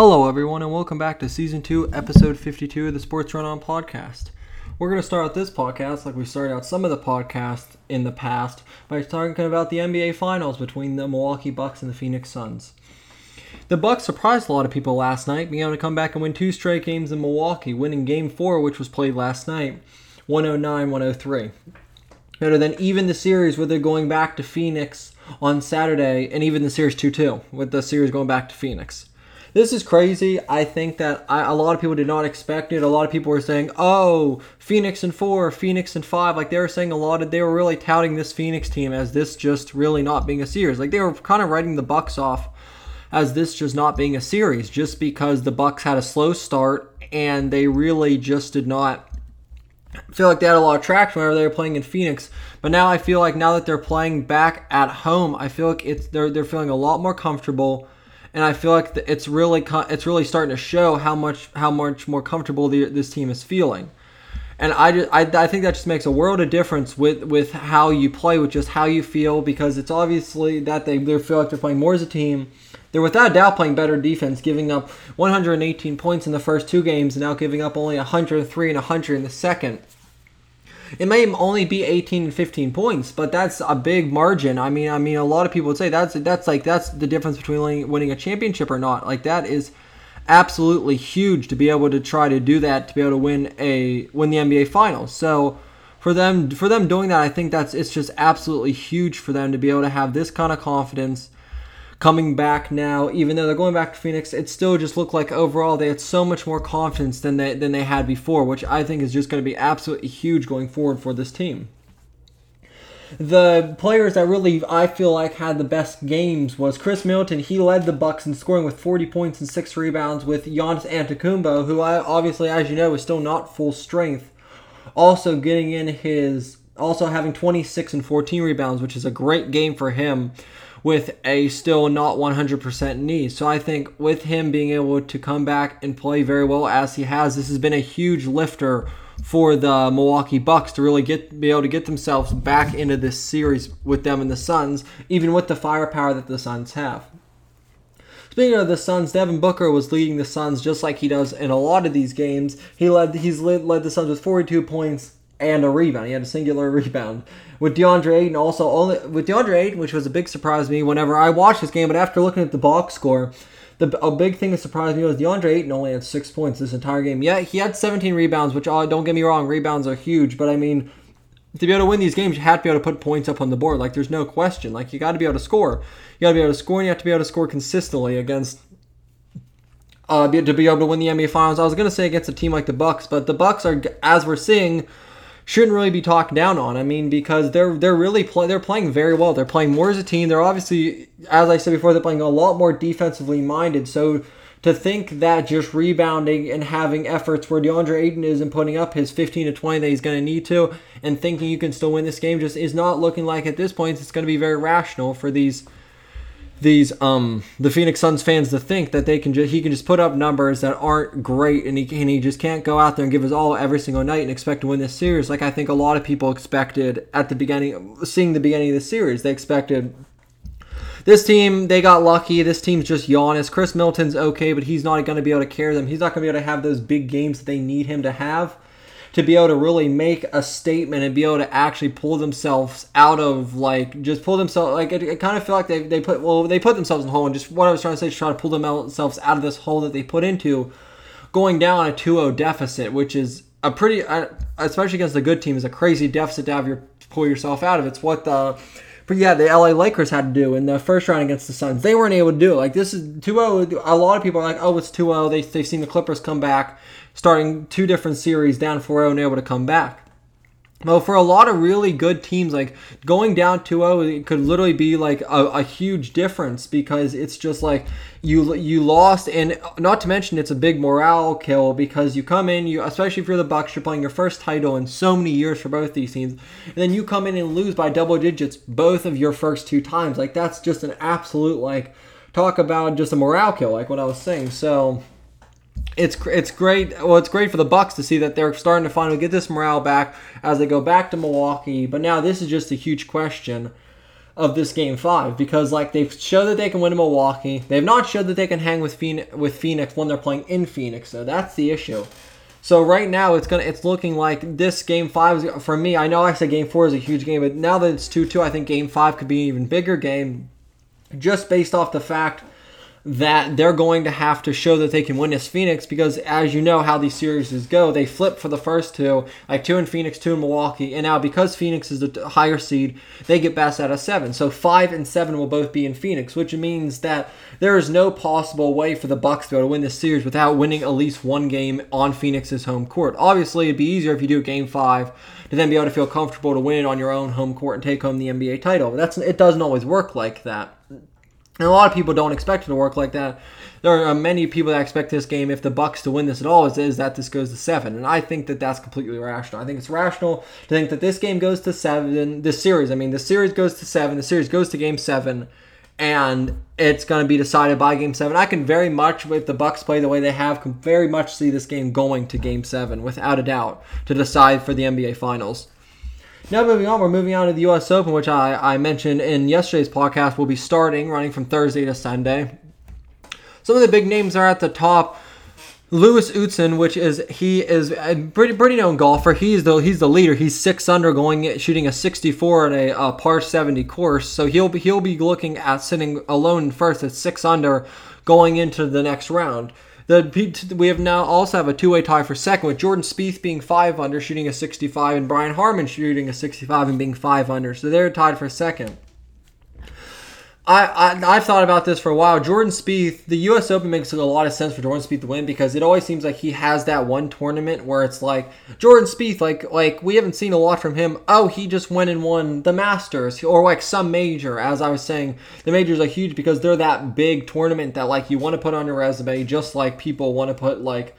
Hello, everyone, and welcome back to Season 2, Episode 52 of the Sports Run On podcast. We're going to start out this podcast, like we started out some of the podcasts in the past, by talking about the NBA Finals between the Milwaukee Bucks and the Phoenix Suns. The Bucks surprised a lot of people last night, being able to come back and win two straight games in Milwaukee, winning Game 4, which was played last night, 109 103. Better than even the series where they're going back to Phoenix on Saturday, and even the series 2 2, with the series going back to Phoenix. This is crazy. I think that I, a lot of people did not expect it. A lot of people were saying, "Oh, Phoenix and four, Phoenix and five. Like they were saying a lot of. They were really touting this Phoenix team as this just really not being a series. Like they were kind of writing the Bucks off as this just not being a series, just because the Bucks had a slow start and they really just did not feel like they had a lot of traction whenever they were playing in Phoenix. But now I feel like now that they're playing back at home, I feel like it's they're they're feeling a lot more comfortable and I feel like it's really it's really starting to show how much how much more comfortable the, this team is feeling. And I, just, I, I think that just makes a world of difference with, with how you play, with just how you feel, because it's obviously that they, they feel like they're playing more as a team. They're without doubt playing better defense, giving up 118 points in the first two games, and now giving up only 103 and 100 in the second. It may only be 18 and 15 points, but that's a big margin. I mean, I mean, a lot of people would say that's that's like that's the difference between winning a championship or not. Like that is absolutely huge to be able to try to do that to be able to win a win the NBA Finals. So for them for them doing that, I think that's it's just absolutely huge for them to be able to have this kind of confidence coming back now, even though they're going back to Phoenix, it still just looked like overall they had so much more confidence than they than they had before, which I think is just going to be absolutely huge going forward for this team. The players that really I feel like had the best games was Khris Middleton. He led the Bucks in scoring with 40 points and six rebounds. With Giannis Antetokounmpo, who I obviously, as you know, is still not full strength, also getting in his also having 26 and 14 rebounds, which is a great game for him with a still not 100% knee. So I think with him being able to come back and play very well as he has, this has been a huge lifter for the Milwaukee Bucks to really get be able to get themselves back into this series with them and the Suns, even with the firepower that the Suns have. Speaking of the Suns, Devin Booker was leading the Suns just like he does in a lot of these games. He led he's led, led the Suns with 42 points and a rebound. He had a singular rebound with DeAndre Ayton also only with DeAndre Ayton, which was a big surprise to me whenever I watched this game. But after looking at the box score, the a big thing that surprised me was DeAndre Ayton only had six points this entire game. Yeah, he had 17 rebounds, which uh, don't get me wrong, rebounds are huge. But I mean, to be able to win these games, you have to be able to put points up on the board. Like there's no question. Like you got to be able to score. You got to be able to score, and you have to be able to score consistently against uh, to be able to win the NBA Finals. I was gonna say against a team like the Bucks, but the Bucks are, as we're seeing, shouldn't really be talked down on. I mean, because they're they're really they're playing very well. They're playing more as a team. They're obviously, as I said before, they're playing a lot more defensively minded. So to think that just rebounding and having efforts where DeAndre Ayton isn't putting up his 15 to 20 that he's going to need to, and thinking you can still win this game just is not looking like at this point it's going to be very rational for these these um the Phoenix Suns fans to think that they can just he can just put up numbers that aren't great and he and he just can't go out there and give his all every single night and expect to win this series like I think a lot of people expected at the beginning seeing the beginning of the series. They expected this team they got lucky. This team's just Giannis. Chris Milton's okay but he's not going to be able to carry them. He's not going to be able to have those big games that they need him to have to be able to really make a statement and be able to actually pull themselves out of like just pull themselves like it, it kind of feel like they, they put well they put themselves in a hole and just what I was trying to say is try to pull themselves out of this hole that they put into going down a 2-0 deficit which is a pretty uh, especially against a good team is a crazy deficit to have your pull yourself out of. It's what the but yeah, the LA Lakers had to do in the first round against the Suns. They weren't able to do it. Like this is 2-0. A lot of people are like, "Oh, it's 2-0." They they've seen the Clippers come back starting two different series down 4-0 and able to come back. Well, for a lot of really good teams, like going down 2-0, it could literally be like a, a, huge difference because it's just like you you lost, and not to mention it's a big morale kill because you come in, you especially if you're the Bucks, you're playing your first title in so many years for both these teams, and then you come in and lose by double digits both of your first two times. Like that's just an absolute like talk about just a morale kill, like what I was saying. So it's it's great. Well, it's great for the Bucks to see that they're starting to finally get this morale back as they go back to Milwaukee. But now this is just a huge question of this game five because like they've showed that they can win in Milwaukee. They've not showed that they can hang with Phoenix, with Phoenix when they're playing in Phoenix. So that's the issue. So right now it's gonna it's looking like this game five is for me. I know I said game four is a huge game, but now that it's two two, I think game five could be an even bigger game, just based off the fact that they're going to have to show that they can win this Phoenix because as you know how these series go, they flip for the first two, like two in Phoenix, two in Milwaukee, and now because Phoenix is the higher seed, they get best out of seven. So five and seven will both be in Phoenix, which means that there is no possible way for the Bucks to to win this series without winning at least one game on Phoenix's home court. Obviously, it'd be easier if you do game five to then be able to feel comfortable to win it on your own home court and take home the NBA title. But that's it doesn't always work like that. And a lot of people don't expect it to work like that. There are many people that expect this game, if the Bucks to win this at all, is, is that this goes to seven, and I think that that's completely rational. I think it's rational to think that this game goes to seven. This series, I mean, the series goes to seven. The series goes to game seven, and it's going to be decided by game seven. I can very much, with the Bucks play the way they have, can very much see this game going to game seven without a doubt to decide for the NBA Finals. Now moving on, we're moving on to the U.S. Open, which I, I mentioned in yesterday's podcast will be starting, running from Thursday to Sunday. Some of the big names are at the top. Louis Oosthuizen, which is he is a pretty pretty known golfer. He's the he's the leader. He's six under, going shooting a 64 at a, a par 70 course. So he'll be he'll be looking at sitting alone first at six under, going into the next round. The we have now also have a two-way tie for second with Jordan Spieth being five under, shooting a 65, and Brian Harman shooting a 65 and being five under. So they're tied for second. I, I have thought about this for a while. Jordan Spieth, the U.S. Open makes a lot of sense for Jordan Spieth to win because it always seems like he has that one tournament where it's like Jordan Spieth, like like we haven't seen a lot from him. Oh, he just went and won the Masters or like some major. As I was saying, the majors are huge because they're that big tournament that like you want to put on your resume, just like people want to put like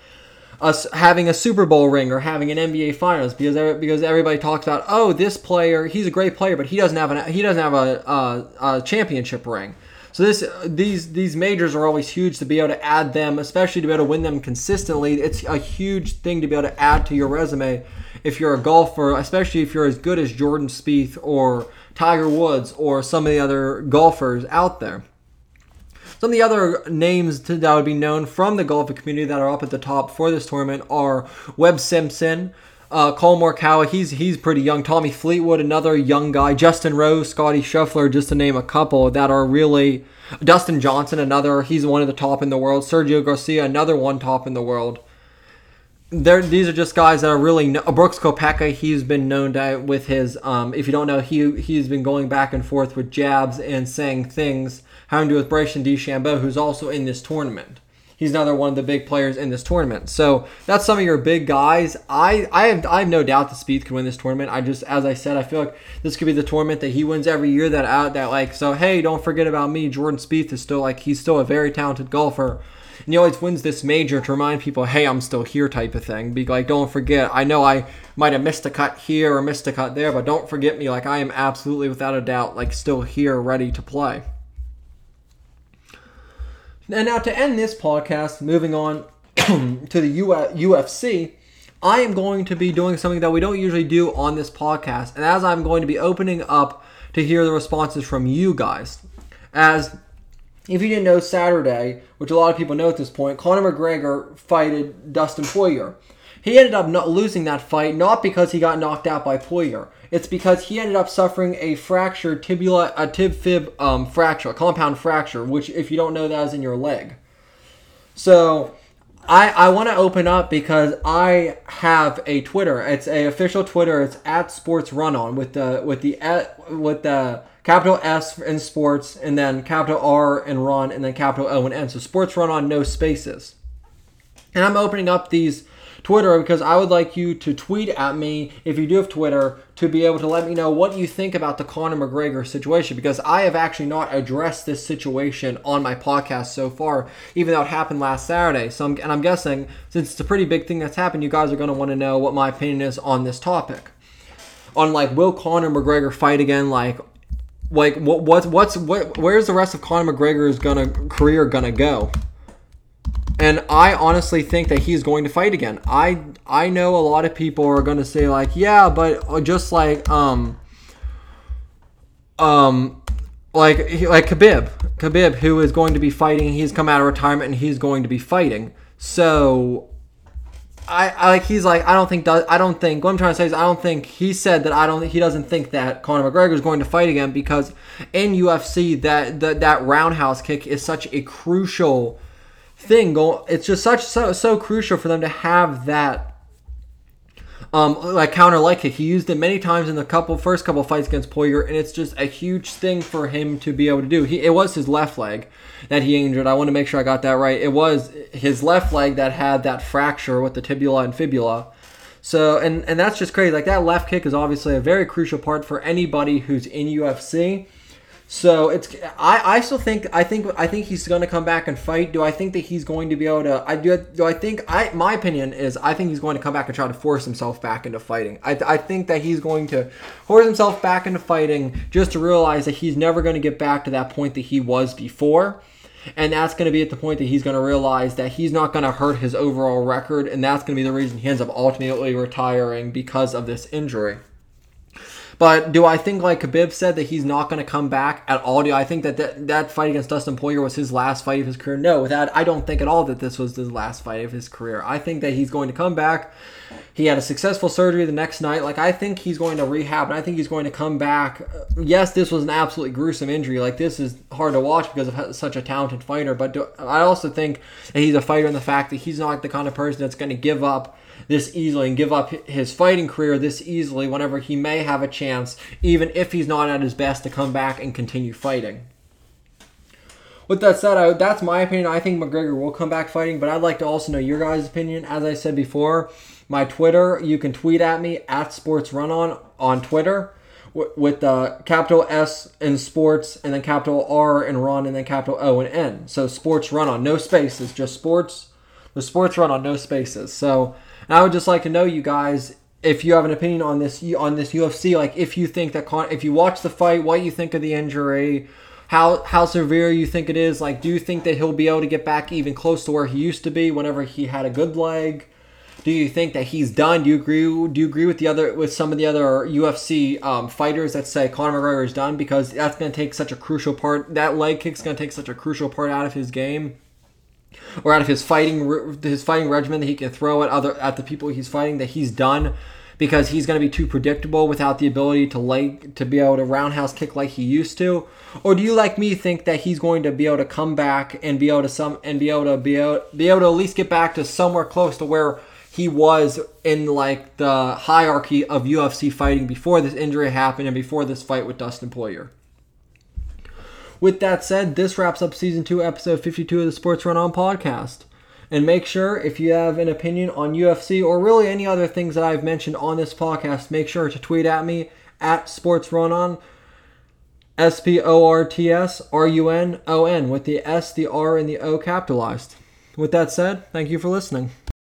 us having a Super Bowl ring or having an NBA Finals because because everybody talks about oh this player he's a great player but he doesn't have an he doesn't have a, a, a championship ring. So this these these majors are always huge to be able to add them, especially to be able to win them consistently. It's a huge thing to be able to add to your resume if you're a golfer, especially if you're as good as Jordan Spieth or Tiger Woods or some of the other golfers out there. Some of the other names to, that would be known from the golfing community that are up at the top for this tournament are Webb Simpson, uh, Collin Morikawa, he's he's pretty young. Tommy Fleetwood, another young guy. Justin Rose, Scottie Scheffler, just to name a couple that are really. Dustin Johnson, another. He's one of the top in the world. Sergio Garcia, another one top in the world. There, these are just guys that are really. No, Brooks Koepka, he's been known to with his. Um, if you don't know, he he's been going back and forth with jabs and saying things having to do with Bryson DeChambeau, who's also in this tournament. He's another one of the big players in this tournament. So that's some of your big guys. I I have I have no doubt that Spieth could win this tournament. I just as I said, I feel like this could be the tournament that he wins every year. That out that like so hey, don't forget about me. Jordan Spieth is still like he's still a very talented golfer. And he always wins this major to remind people, hey, I'm still here type of thing. Be like, don't forget. I know I might have missed a cut here or missed a cut there, but don't forget me. Like I am absolutely without a doubt like still here ready to play. And now to end this podcast, moving on to the UFC, I am going to be doing something that we don't usually do on this podcast, and as I'm going to be opening up to hear the responses from you guys. As if you didn't know, Saturday, which a lot of people know at this point, Conor McGregor fighted Dustin Poirier. He ended up not losing that fight not because he got knocked out by Poirier. It's because he ended up suffering a fractured tibula, a tib fib um, fracture, a compound fracture, which, if you don't know, that is in your leg. So, I I want to open up because I have a Twitter. It's a official Twitter. It's at Sports Run On with the with the uh, with the capital S in sports and then capital R and run and then capital O and N. So Sports Run On, no spaces. And I'm opening up these Twitter because I would like you to tweet at me if you do have Twitter to be able to let me know what you think about the Conor McGregor situation because I have actually not addressed this situation on my podcast so far, even though it happened last Saturday. So, I'm, and I'm guessing since it's a pretty big thing that's happened, you guys are going to want to know what my opinion is on this topic. On like, will Conor McGregor fight again? Like, like what what's what's what? Where's the rest of Conor McGregor's gonna career gonna go? And I honestly think that he's going to fight again. I I know a lot of people are going to say like, yeah, but just like um um, like like Khabib, Khabib, who is going to be fighting. He's come out of retirement and he's going to be fighting. So. I, I like he's like I don't think I don't think what I'm trying to say is I don't think he said that I don't he doesn't think that Conor McGregor is going to fight again because in UFC that that, that roundhouse kick is such a crucial thing go it's just such so so crucial for them to have that um, like counter leg kick. He used it many times in the couple first couple fights against Poirier, and it's just a huge thing for him to be able to do. He it was his left leg that he injured. I want to make sure I got that right. It was his left leg that had that fracture with the tibula and fibula. So and and that's just crazy. Like that left kick is obviously a very crucial part for anybody who's in UFC. So it's I, I still think I think I think he's going to come back and fight. Do I think that he's going to be able to? I do. Do I think I my opinion is I think he's going to come back and try to force himself back into fighting. I, I think that he's going to force himself back into fighting just to realize that he's never going to get back to that point that he was before. And that's going to be at the point that he's going to realize that he's not going to hurt his overall record, and that's going to be the reason he ends up ultimately retiring because of this injury. But do I think, like Khabib said, that he's not going to come back at all? Do I think that, that that fight against Dustin Poirier was his last fight of his career? No, that I don't think at all that this was his last fight of his career. I think that he's going to come back. He had a successful surgery the next night. Like I think he's going to rehab, and I think he's going to come back. Uh, yes, this was an absolutely gruesome injury. Like this is hard to watch because of such a talented fighter. But do, I also think that he's a fighter in the fact that he's not the kind of person that's going to give up this easily and give up his fighting career this easily whenever he may have a chance, even if he's not at his best, to come back and continue fighting. With that said, I, that's my opinion. I think McGregor will come back fighting, but I'd like to also know your guys' opinion. As I said before, my Twitter, you can tweet at me at Sports Run On on Twitter with the uh, capital S in sports and then capital R in run and then capital O and N. So sports run on no spaces, just sports. The sports run on no spaces. So I would just like to know you guys if you have an opinion on this on this UFC, like if you think that Con- if you watch the fight, what you think of the injury, how how severe you think it is. Like, do you think that he'll be able to get back even close to where he used to be whenever he had a good leg? Do you think that he's done? Do you agree? Do you agree with the other with some of the other UFC um, fighters that say Conor McGregor is done because that's going to take such a crucial part. That leg kick's going to take such a crucial part out of his game or out of his fighting his fighting regimen that he can throw at other at the people he's fighting that he's done because he's going to be too predictable without the ability to like to be able to roundhouse kick like he used to. Or do you like me think that he's going to be able to come back and be able to some and be able to be able, be able to at least get back to somewhere close to where he was in like the hierarchy of UFC fighting before this injury happened and before this fight with Dustin Poirier with that said, this wraps up season two, episode 52 of the Sports Run On podcast. And make sure if you have an opinion on UFC or really any other things that I've mentioned on this podcast, make sure to tweet at me at Sports Run On, S P O R T S R U N O N, with the S, the R, and the O capitalized. With that said, thank you for listening.